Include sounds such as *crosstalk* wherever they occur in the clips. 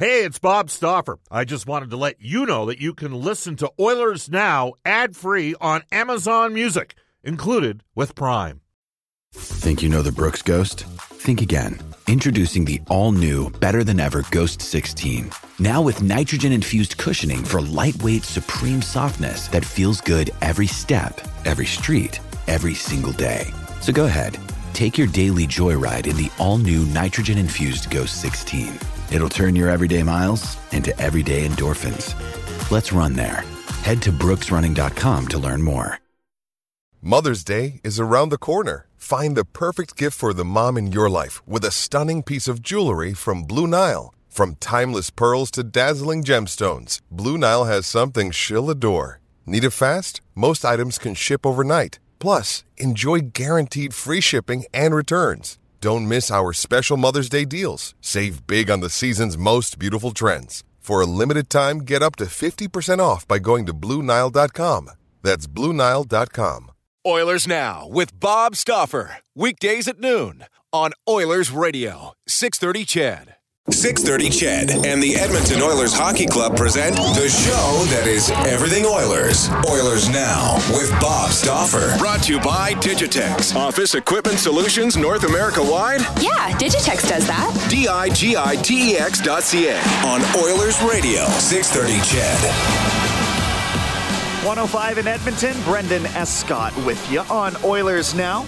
Hey, it's Bob Stauffer. I just wanted to let you know that you can listen to Oilers Now ad free on Amazon Music, included with Prime. Think you know the Brooks Ghost? Think again. Introducing the all new, better than ever Ghost 16. Now with nitrogen infused cushioning for lightweight, supreme softness that feels good every step, every street, every single day. So go ahead, take your daily joyride in the all new nitrogen infused Ghost 16. It'll turn your everyday miles into everyday endorphins. Let's run there. Head to brooksrunning.com to learn more. Mother's Day is around the corner. Find the perfect gift for the mom in your life with a stunning piece of jewelry from Blue Nile. From timeless pearls to dazzling gemstones, Blue Nile has something she'll adore. Need it fast? Most items can ship overnight. Plus, enjoy guaranteed free shipping and returns. Don't miss our special Mother's Day deals. Save big on the season's most beautiful trends. For a limited time, get up to 50% off by going to Bluenile.com. That's Bluenile.com. Oilers Now with Bob Stauffer. Weekdays at noon on Oilers Radio, 630 CHED. 630 CHED and the Edmonton Oilers Hockey Club present the show that is everything Oilers. Oilers Now with Bob Stauffer. Brought to you by Digitex. Office Equipment Solutions North America wide? Yeah, Digitex does that. D-I-G-I-T-E-X dot C-A on Oilers Radio, 630 CHED. 105 in Edmonton, Brendan Escott with you on Oilers Now.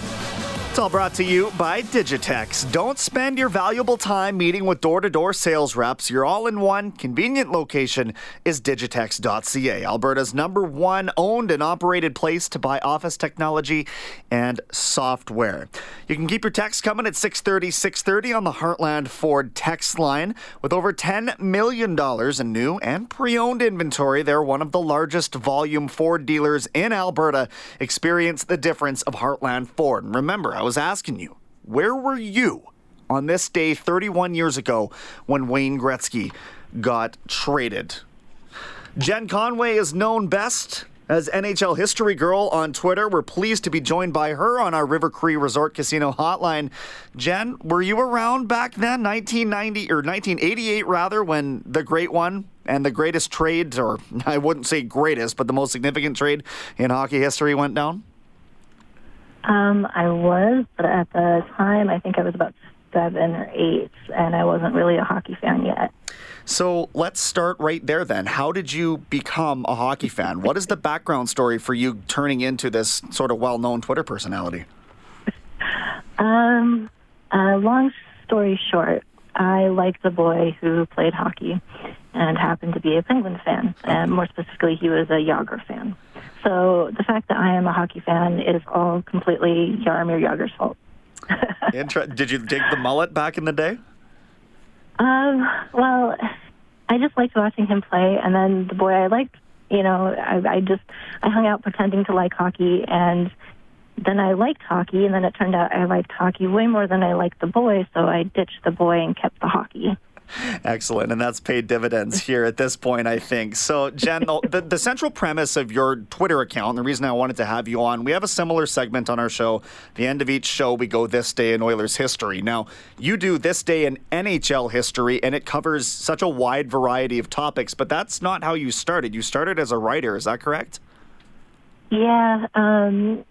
It's all brought to you by Digitex. Don't spend your valuable time meeting with door to door sales reps. Your all in one convenient location is Digitex.ca, Alberta's number one owned and operated place to buy office technology and software. You can keep your text coming at 630 630 on the Heartland Ford text line. With over $10 million in new and pre owned inventory, they're one of the largest volume Ford dealers in Alberta. Experience the difference of Heartland Ford. And remember, I was asking you, where were you on this day 31 years ago when Wayne Gretzky got traded? Jen Conway is known best as NHL History Girl on Twitter. We're pleased to be joined by her on our River Cree Resort Casino hotline. Jen, were you around back then, 1990 or 1988 rather, when the great one and the greatest trade, or *laughs* I wouldn't say greatest, but the most significant trade in hockey history went down? Um, I was, but at the time, I think I was about seven or eight, and I wasn't really a hockey fan yet. So let's start right there then. How did you become a hockey fan? What is the background story for you turning into this sort of well known Twitter personality? Um, uh, long story short, I liked the boy who played hockey and happened to be a Penguins fan. And more specifically, he was a Jagr fan. So the fact that I am a hockey fan is all completely Jaromir Jagr's fault. *laughs* Inter- Did you dig the mullet back in the day? Um, well, I just liked watching him play, and then the boy I liked, you know, I, I just I hung out pretending to like hockey, and then I liked hockey, and then it turned out I liked hockey way more than I liked the boy, so I ditched the boy and kept the hockey. Excellent. And that's paid dividends here at this point, I think. So, Jen, the, the central premise of your Twitter account, the reason I wanted to have you on, we have a similar segment on our show. The end of each show, we go this day in Oilers history. Now, you do this day in NHL history, and it covers such a wide variety of topics, but that's not how you started. You started as a writer, is that correct? Yeah. Um,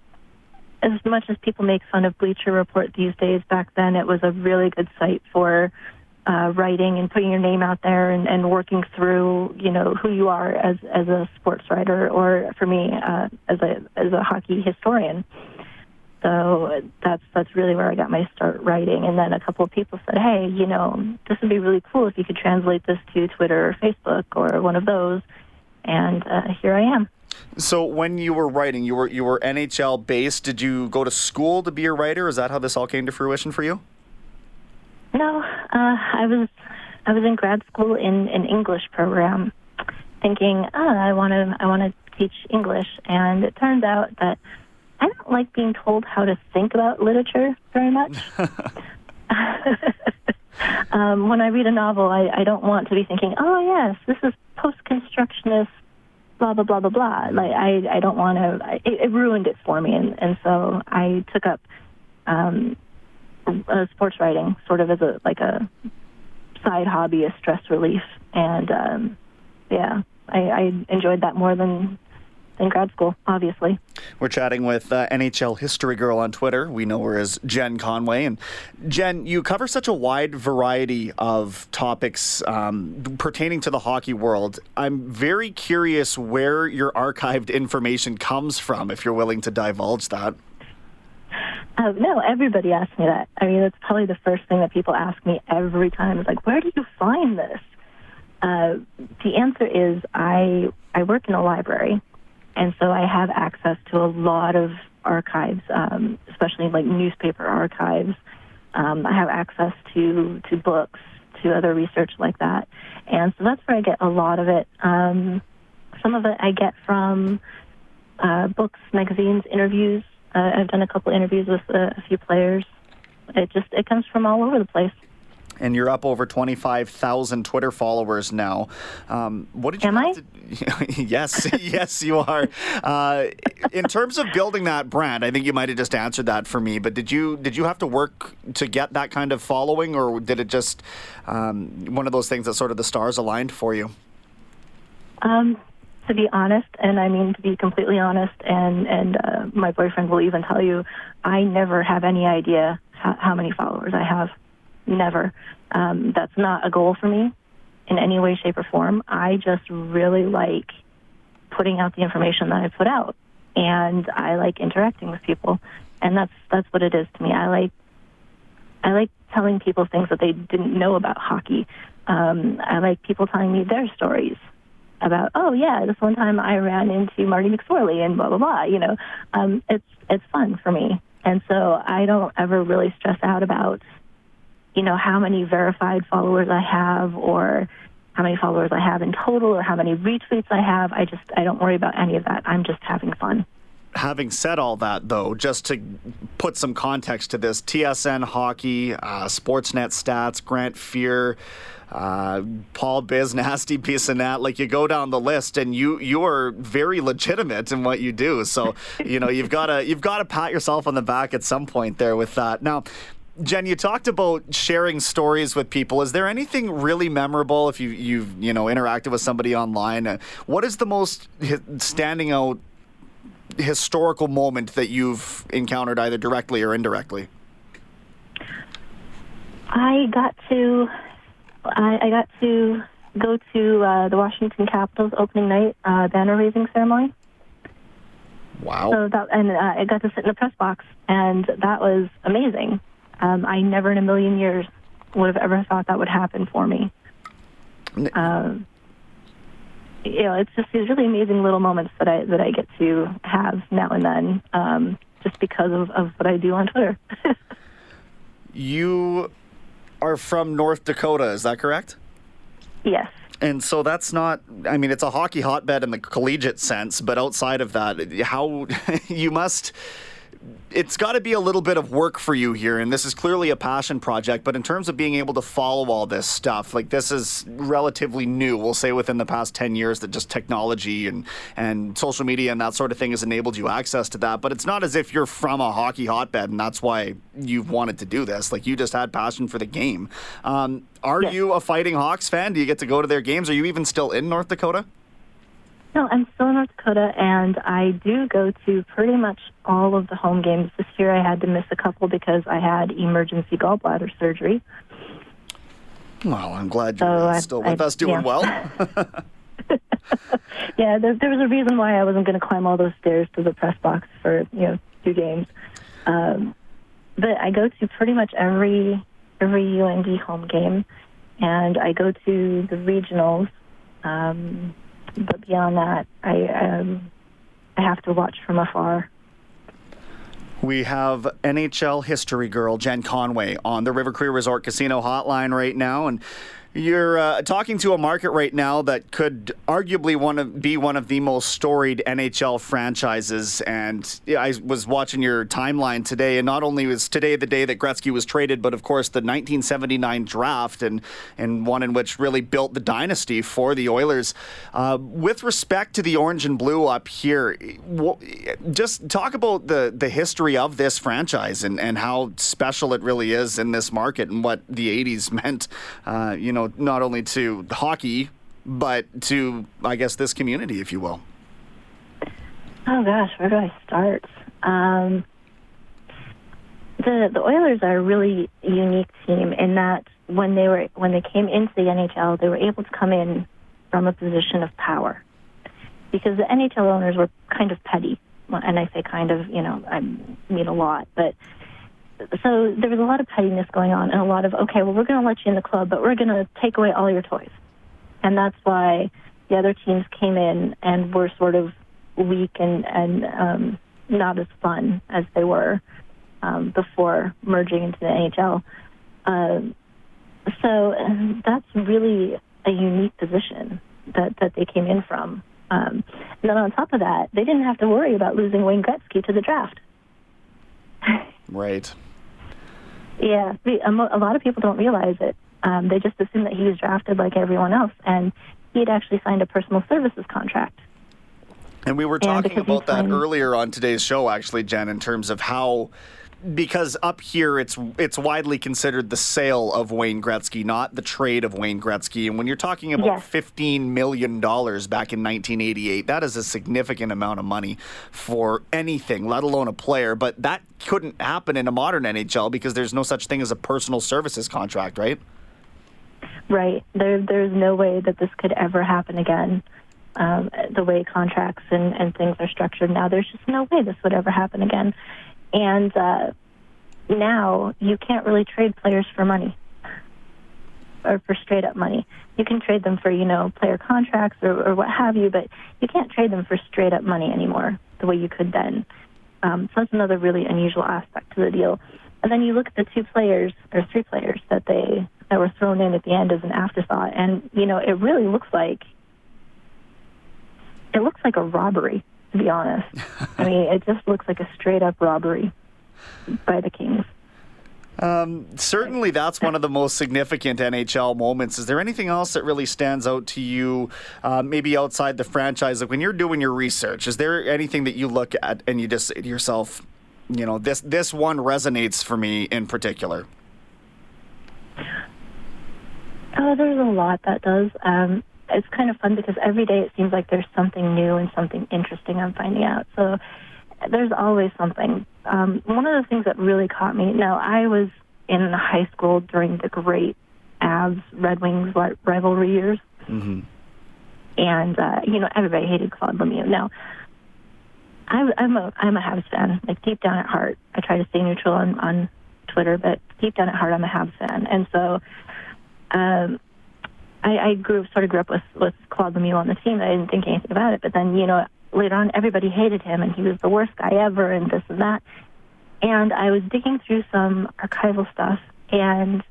as much as people make fun of Bleacher Report these days, back then it was a really good site for uh, writing and putting your name out there and, and working through, you know, who you are as as a sports writer, or for me, uh, as a as a hockey historian. So that's that's really where I got my start writing. And then a couple of people said, "Hey, you know, this would be really cool if you could translate this to Twitter or Facebook or one of those." And uh, here I am. So when you were writing, you were you were NHL based. Did you go to school to be a writer? Is that how this all came to fruition for you? No, uh, I was I was in grad school in an English program, thinking, oh, I want to I want to teach English, and it turns out that I don't like being told how to think about literature very much. *laughs* *laughs* um, when I read a novel, I, I don't want to be thinking, oh yes, this is post-constructionist, blah blah blah blah blah. Like I I don't want to. It, it ruined it for me, and and so I took up um, uh, sports writing, sort of as a like a side hobby, a stress relief, and um, yeah, I, I enjoyed that more than in grad school, obviously. We're chatting with uh, NHL History Girl on Twitter. We know her as Jen Conway. And Jen, you cover such a wide variety of topics um, pertaining to the hockey world. I'm very curious where your archived information comes from, if you're willing to divulge that. Uh, no, everybody asks me that. I mean, that's probably the first thing that people ask me every time. Is like, where do you find this? Uh, the answer is I I work in a library, and so I have access to a lot of archives, um, especially like newspaper archives. Um, I have access to to books, to other research like that, and so that's where I get a lot of it. Um, some of it I get from uh, books, magazines, interviews. Uh, I've done a couple interviews with a, a few players. It just it comes from all over the place and you're up over 25,000 Twitter followers now. Um, what did you Am I? To, *laughs* yes, *laughs* yes, you are. Uh, in terms of building that brand, I think you might have just answered that for me. But did you did you have to work to get that kind of following, or did it just um, one of those things that sort of the stars aligned for you? Um, to be honest, and I mean to be completely honest, and and uh, my boyfriend will even tell you, I never have any idea how, how many followers I have never. Um, that's not a goal for me in any way, shape, or form. I just really like putting out the information that I put out, and I like interacting with people, and that's that's what it is to me. I like I like telling people things that they didn't know about hockey. Um, I like people telling me their stories about, oh yeah, this one time I ran into Marty McSorley and blah blah blah. You know, um, it's it's fun for me, and so I don't ever really stress out about you know, how many verified followers I have or how many followers I have in total or how many retweets I have. I just, I don't worry about any of that. I'm just having fun. Having said all that, though, just to put some context to this, TSN Hockey, uh, Sportsnet Stats, Grant Fear, uh, Paul Biz, *laughs* Nasty Bissonnette, like you go down the list, and you you are very legitimate in what you do. So you know you've got to you've got to pat yourself on the back at some point there with that. Now, Jen, you talked about sharing stories with people. Is there anything really memorable if you you've you know interacted with somebody online? Uh, what is the most standing out historical moment that you've encountered either directly or indirectly? I got to I, I got to go to uh, the Washington Capitals opening night uh, banner raising ceremony. Wow! So that and uh, I got to sit in the press box, and that was amazing. Um, I never in a million years would have ever thought that would happen for me. Um, you know, it's just these really amazing little moments that I that I get to have now and then, um, just because of, of what I do on Twitter. *laughs* you are from North Dakota, is that correct? Yes. And so that's not, I mean, it's a hockey hotbed in the collegiate sense, but outside of that, how *laughs* you must it's got to be a little bit of work for you here, and this is clearly a passion project. But in terms of being able to follow all this stuff, like this is relatively new. We'll say within the past ten years that just technology and and social media and that sort of thing has enabled you access to that. But it's not as if you're from a hockey hotbed, and that's why you've wanted to do this. Like you just had passion for the game. Um, are you a Fighting Hawks fan? Do you get to go to their games? Are you even still in North Dakota? No, I'm still in North Dakota, and I do go to pretty much all of the home games. This year I had to miss a couple because I had emergency gallbladder surgery. Well, I'm glad you're so still I, with I, us doing yeah. well. *laughs* *laughs* yeah, there, there, was a reason why I wasn't going to climb all those stairs to the press box for you know two games. Um, but I go to pretty much every every UND home game, and I go to the regionals. Um, but beyond that, I um, I have to watch from afar. We have NHL history girl Jen Conway on the River Cree Resort Casino hotline right now, and You're uh, talking to a market right now that could arguably one of, be one of the most storied NHL franchises. And I was watching your timeline today, and not only was today the day that Gretzky was traded, but of course the 1979 draft and and one in which really built the dynasty for the Oilers. Uh, with respect to the orange and blue up here, just talk about the the history of this franchise and and how special it really is in this market and what the 80s meant. Uh, you know know, not only to hockey, but to, I guess, this community, if you will? Oh gosh, where do I start? Um, the the Oilers are a really unique team in that when they were when they came into the NHL, they were able to come in from a position of power because the NHL owners were kind of petty, and I say kind of, you know, I mean a lot, but so there was a lot of pettiness going on and a lot of okay well we're going to let you in the club but we're going to take away all your toys and that's why the other teams came in and were sort of weak and and um, not as fun as they were um, before merging into the NHL. Um, so that's really a unique position that that they came in from. Um, and then on top of that, they didn't have to worry about losing Wayne Gretzky to the draft. right. Yeah, a lot of people don't realize it. Um, they just assume that he was drafted like everyone else, and he had actually signed a personal services contract. And we were talking about that earlier on today's show, actually, Jen, in terms of how because up here it's it's widely considered the sale of Wayne Gretzky, not the trade of Wayne Gretzky. And when you're talking about yes. fifteen million dollars back in 1988, that is a significant amount of money for anything, let alone a player. But that couldn't happen in a modern NHL because there's no such thing as a personal services contract, right? Right. There, there's no way that this could ever happen again. Um, the way contracts and, and things are structured now, there's just no way this would ever happen again. And uh, now you can't really trade players for money or for straight up money. You can trade them for, you know, player contracts or, or what have you, but you can't trade them for straight up money anymore the way you could then. Um, so that's another really unusual aspect to the deal. And then you look at the two players or three players that they that were thrown in at the end as an afterthought, and you know it really looks like it looks like a robbery to be honest. *laughs* I mean, it just looks like a straight up robbery by the Kings. Um, certainly, that's one of the most significant NHL moments. Is there anything else that really stands out to you, uh, maybe outside the franchise? Like when you're doing your research, is there anything that you look at and you just say to yourself, you know, this this one resonates for me in particular? Oh, there's a lot that does. Um, it's kind of fun because every day it seems like there's something new and something interesting I'm finding out. So there's always something. Um, one of the things that really caught me. Now I was in high school during the great Avs Red Wings rivalry years, mm-hmm. and uh, you know everybody hated Claude Lemieux. Now I, I'm a I'm a Habs fan. Like deep down at heart, I try to stay neutral on on Twitter, but deep down at heart, I'm a Habs fan, and so. Um, I, I grew sort of grew up with with Claude Lemieux on the team. I didn't think anything about it, but then you know later on everybody hated him and he was the worst guy ever and this and that. And I was digging through some archival stuff and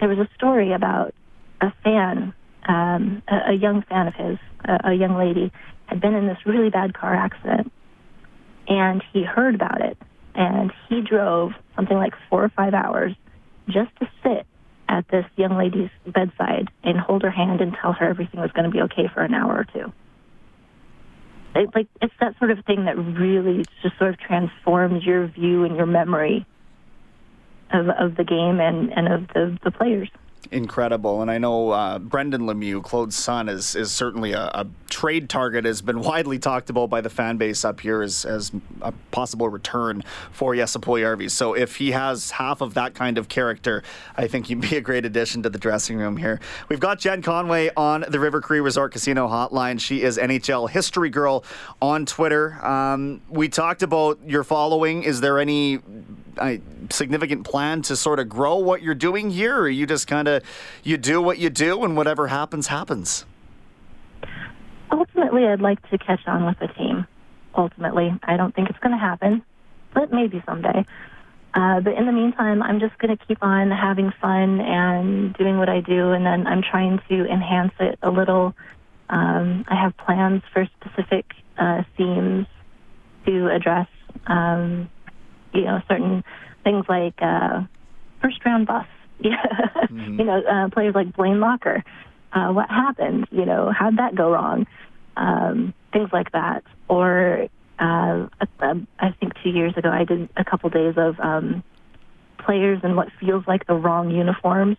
there was a story about a fan, um, a, a young fan of his, a, a young lady, had been in this really bad car accident and he heard about it and he drove something like four or five hours just to sit at this young lady's bedside and hold her hand and tell her everything was going to be okay for an hour or two. It, like it's that sort of thing that really just sort of transforms your view and your memory of of the game and and of the the players incredible. And I know uh, Brendan Lemieux, Claude's son, is is certainly a, a, trade target. Has been widely talked about by the fan base up here as, as a possible return for Puljujarvi. So if he has half of that kind of character, I think he'd be a great addition to the dressing room here. We've got Jen Conway on the River Cree Resort Casino Hotline. She is NHL History Girl on Twitter. Um, we talked about your following. Is there any a significant plan to sort of grow what you're doing here, or you just kind of you do what you do and whatever happens happens? Ultimately, I'd like to catch on with the team. Ultimately, I don't think it's going to happen, but maybe someday. Uh, but in the meantime, I'm just going to keep on having fun and doing what I do, and then I'm trying to enhance it a little. Um, I have plans for specific uh, themes to address, um, you know, certain things like uh, first round bus. *laughs* Yeah, mm-hmm. you know, uh, players like Blaine Lacher. Uh, what happened? You know, how'd that go wrong? Um, things like that. Or uh, I think two years ago, I did a couple days of um, players in what feels like the wrong uniforms.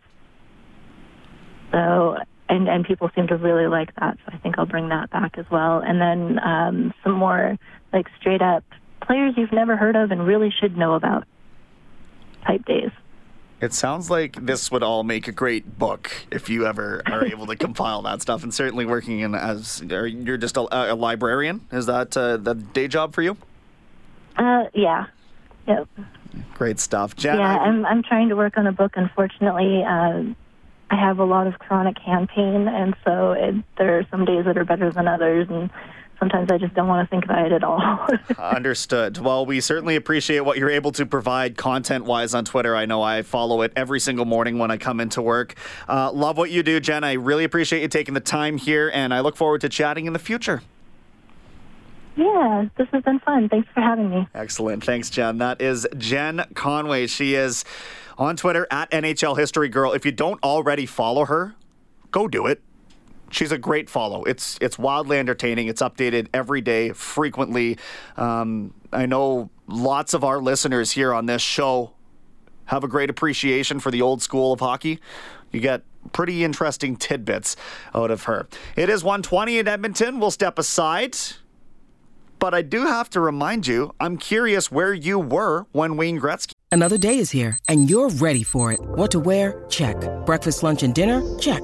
So, and and people seem to really like that. So I think I'll bring that back as well. And then um, some more like straight up players you've never heard of and really should know about type days. It sounds like this would all make a great book if you ever are *laughs* able to compile that stuff. And certainly working in as you're just a, a librarian. Is that uh, the day job for you? Uh, yeah. Yep. Great stuff, Jen. Yeah, I'm I'm trying to work on a book. Unfortunately, uh, I have a lot of chronic hand pain, and so it, there are some days that are better than others, and sometimes I just don't want to think about it at all. *laughs* Understood. Well, we certainly appreciate what you're able to provide content wise on Twitter. I know I follow it every single morning when I come into work. Uh, love what you do, Jen. I really appreciate you taking the time here, and I look forward to chatting in the future. Yeah, this has been fun. Thanks for having me. Excellent. Thanks, Jen. That is Jen Conway. She is on Twitter at NHL History Girl. If you don't already follow her, go do it she's a great follow. It's it's wildly entertaining. It's updated every day, frequently. Um, I know lots of our listeners here on this show have a great appreciation for the old school of hockey. You get pretty interesting tidbits out of her. It is 120 in Edmonton. We'll step aside. But I do have to remind you, I'm curious where you were when Wayne Gretzky. Another day is here, and you're ready for it. What to wear? Check. Breakfast, lunch, and dinner? Check.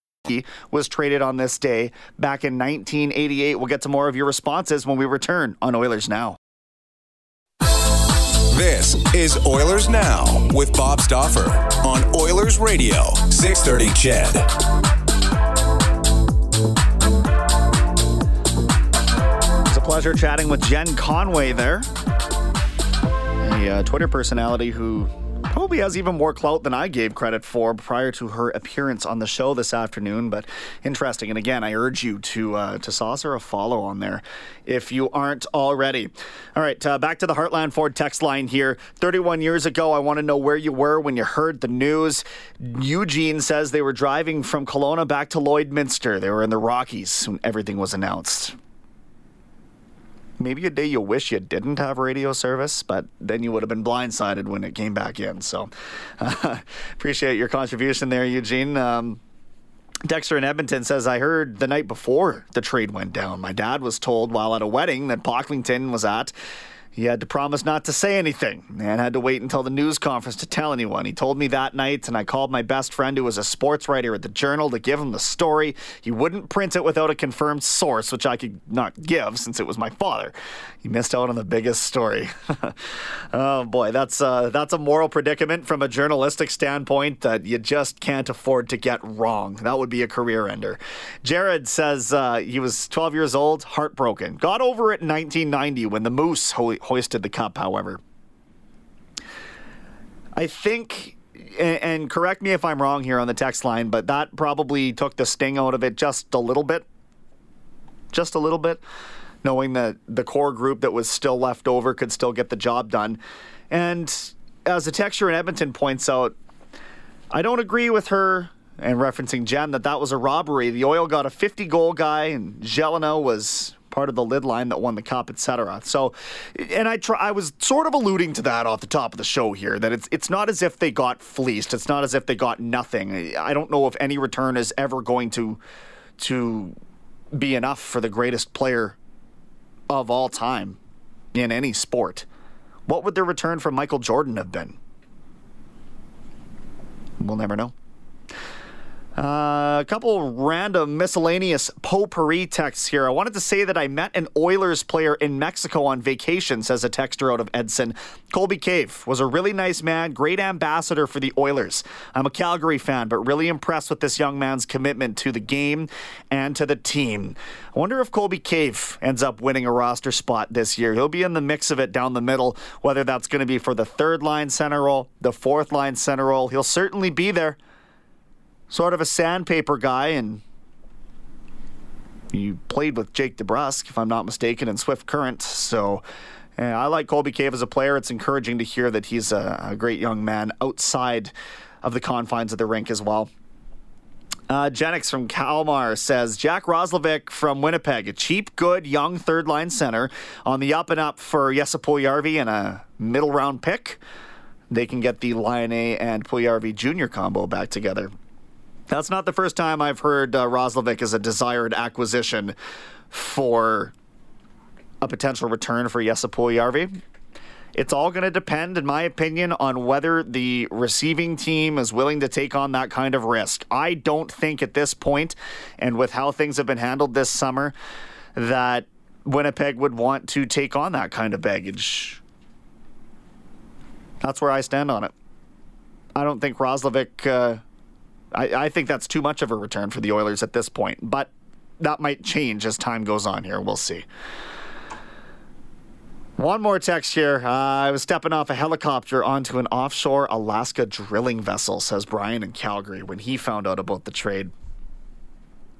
was traded on this day back in 1988. We'll get to more of your responses when we return on Oilers Now. This is Oilers Now with Bob Stauffer on Oilers Radio, 630 CHED. It's a pleasure chatting with Jen Conway there, a uh, Twitter personality who probably has even more clout than I gave credit for prior to her appearance on the show this afternoon. But interesting, and again, I urge you to uh, to saucer a follow on there if you aren't already. All right, uh, back to the Heartland Ford text line here. 31 years ago, I want to know where you were when you heard the news. Eugene says they were driving from Kelowna back to Lloydminster. They were in the Rockies when everything was announced maybe a day you wish you didn't have radio service, but then you would have been blindsided when it came back in. So uh, *laughs* appreciate your contribution there, Eugene. Um, Dexter in Edmonton says, I heard the night before the trade went down. My dad was told while at a wedding that Pocklington was at he had to promise not to say anything and had to wait until the news conference to tell anyone. He told me that night, and I called my best friend who was a sports writer at the Journal to give him the story. He wouldn't print it without a confirmed source, which I could not give since it was my father. He missed out on the biggest story. *laughs* oh boy, that's uh, that's a moral predicament from a journalistic standpoint that you just can't afford to get wrong. That would be a career ender. Jared says uh, he was 12 years old, heartbroken. Got over it in 1990 when the Moose hoisted the cup, however. I think, and correct me if I'm wrong here on the text line, but that probably took the sting out of it just a little bit. Just a little bit. Knowing that the core group that was still left over could still get the job done. And as the texture in Edmonton points out, I don't agree with her and referencing Jen that that was a robbery. The Oil got a 50 goal guy, and Gelinas was part of the kid line that won the cup, etc. So, and I try, I was sort of alluding to that off the top of the show here that it's it's not as if they got fleeced. It's not as if they got nothing. I don't know if any return is ever going to to be enough for the greatest player of all time in any sport. What would the return from Michael Jordan have been? We'll never know. Uh, a couple random miscellaneous potpourri texts here. I wanted to say that I met an Oilers player in Mexico on vacation, says a texter out of Edson. Colby Cave was a really nice man, great ambassador for the Oilers. I'm a Calgary fan, but really impressed with this young man's commitment to the game and to the team. I wonder if Colby Cave ends up winning a roster spot this year. He'll be in the mix of it down the middle, whether that's going to be for the third line center role, the fourth line center role. He'll certainly be there sort of a sandpaper guy, and you played with Jake DeBrusk, if I'm not mistaken, in Swift Current. So yeah, I like Colby Cave as a player. It's encouraging to hear that he's a, a great young man outside of the confines of the rink as well. Uh, Genix from Kalmar says Jack Roslovic from Winnipeg, a cheap, good, young third line center on the up and up for Jesse Puljujarvi and a middle round pick. They can get the Laine and Puljujarvi Jr. combo back together. That's not the first time I've heard uh, Roslovic as a desired acquisition for a potential return for Puljujarvi. It's all going to depend, in my opinion, on whether the receiving team is willing to take on that kind of risk. I don't think at this point, and with how things have been handled this summer, that Winnipeg would want to take on that kind of baggage. That's where I stand on it. I don't think Roslovic. Uh, I, I think that's too much of a return for the Oilers at this point, but that might change as time goes on here. We'll see. One more text here. Uh, I was stepping off a helicopter onto an offshore Alaska drilling vessel, says Brian in Calgary, when he found out about the trade.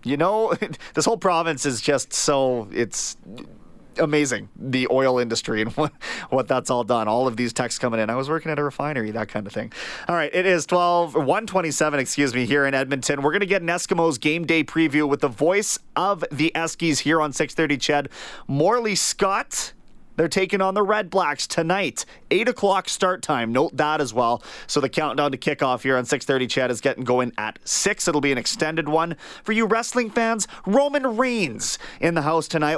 You know, *laughs* this whole province is just so it's amazing the oil industry and *laughs* what, what that's all done all of these texts coming in i was working at a refinery that kind of thing all right it is 12 127 excuse me here in edmonton we're going to get an eskimos game day preview with the voice of the eskies here on 630 CHED morley scott they're taking on the Red Blacks tonight, eight o'clock start time. Note that as well. So the countdown to kickoff here on 6:30. Ched is getting going at six. It'll be an extended one for you wrestling fans. Roman Reigns in the house tonight.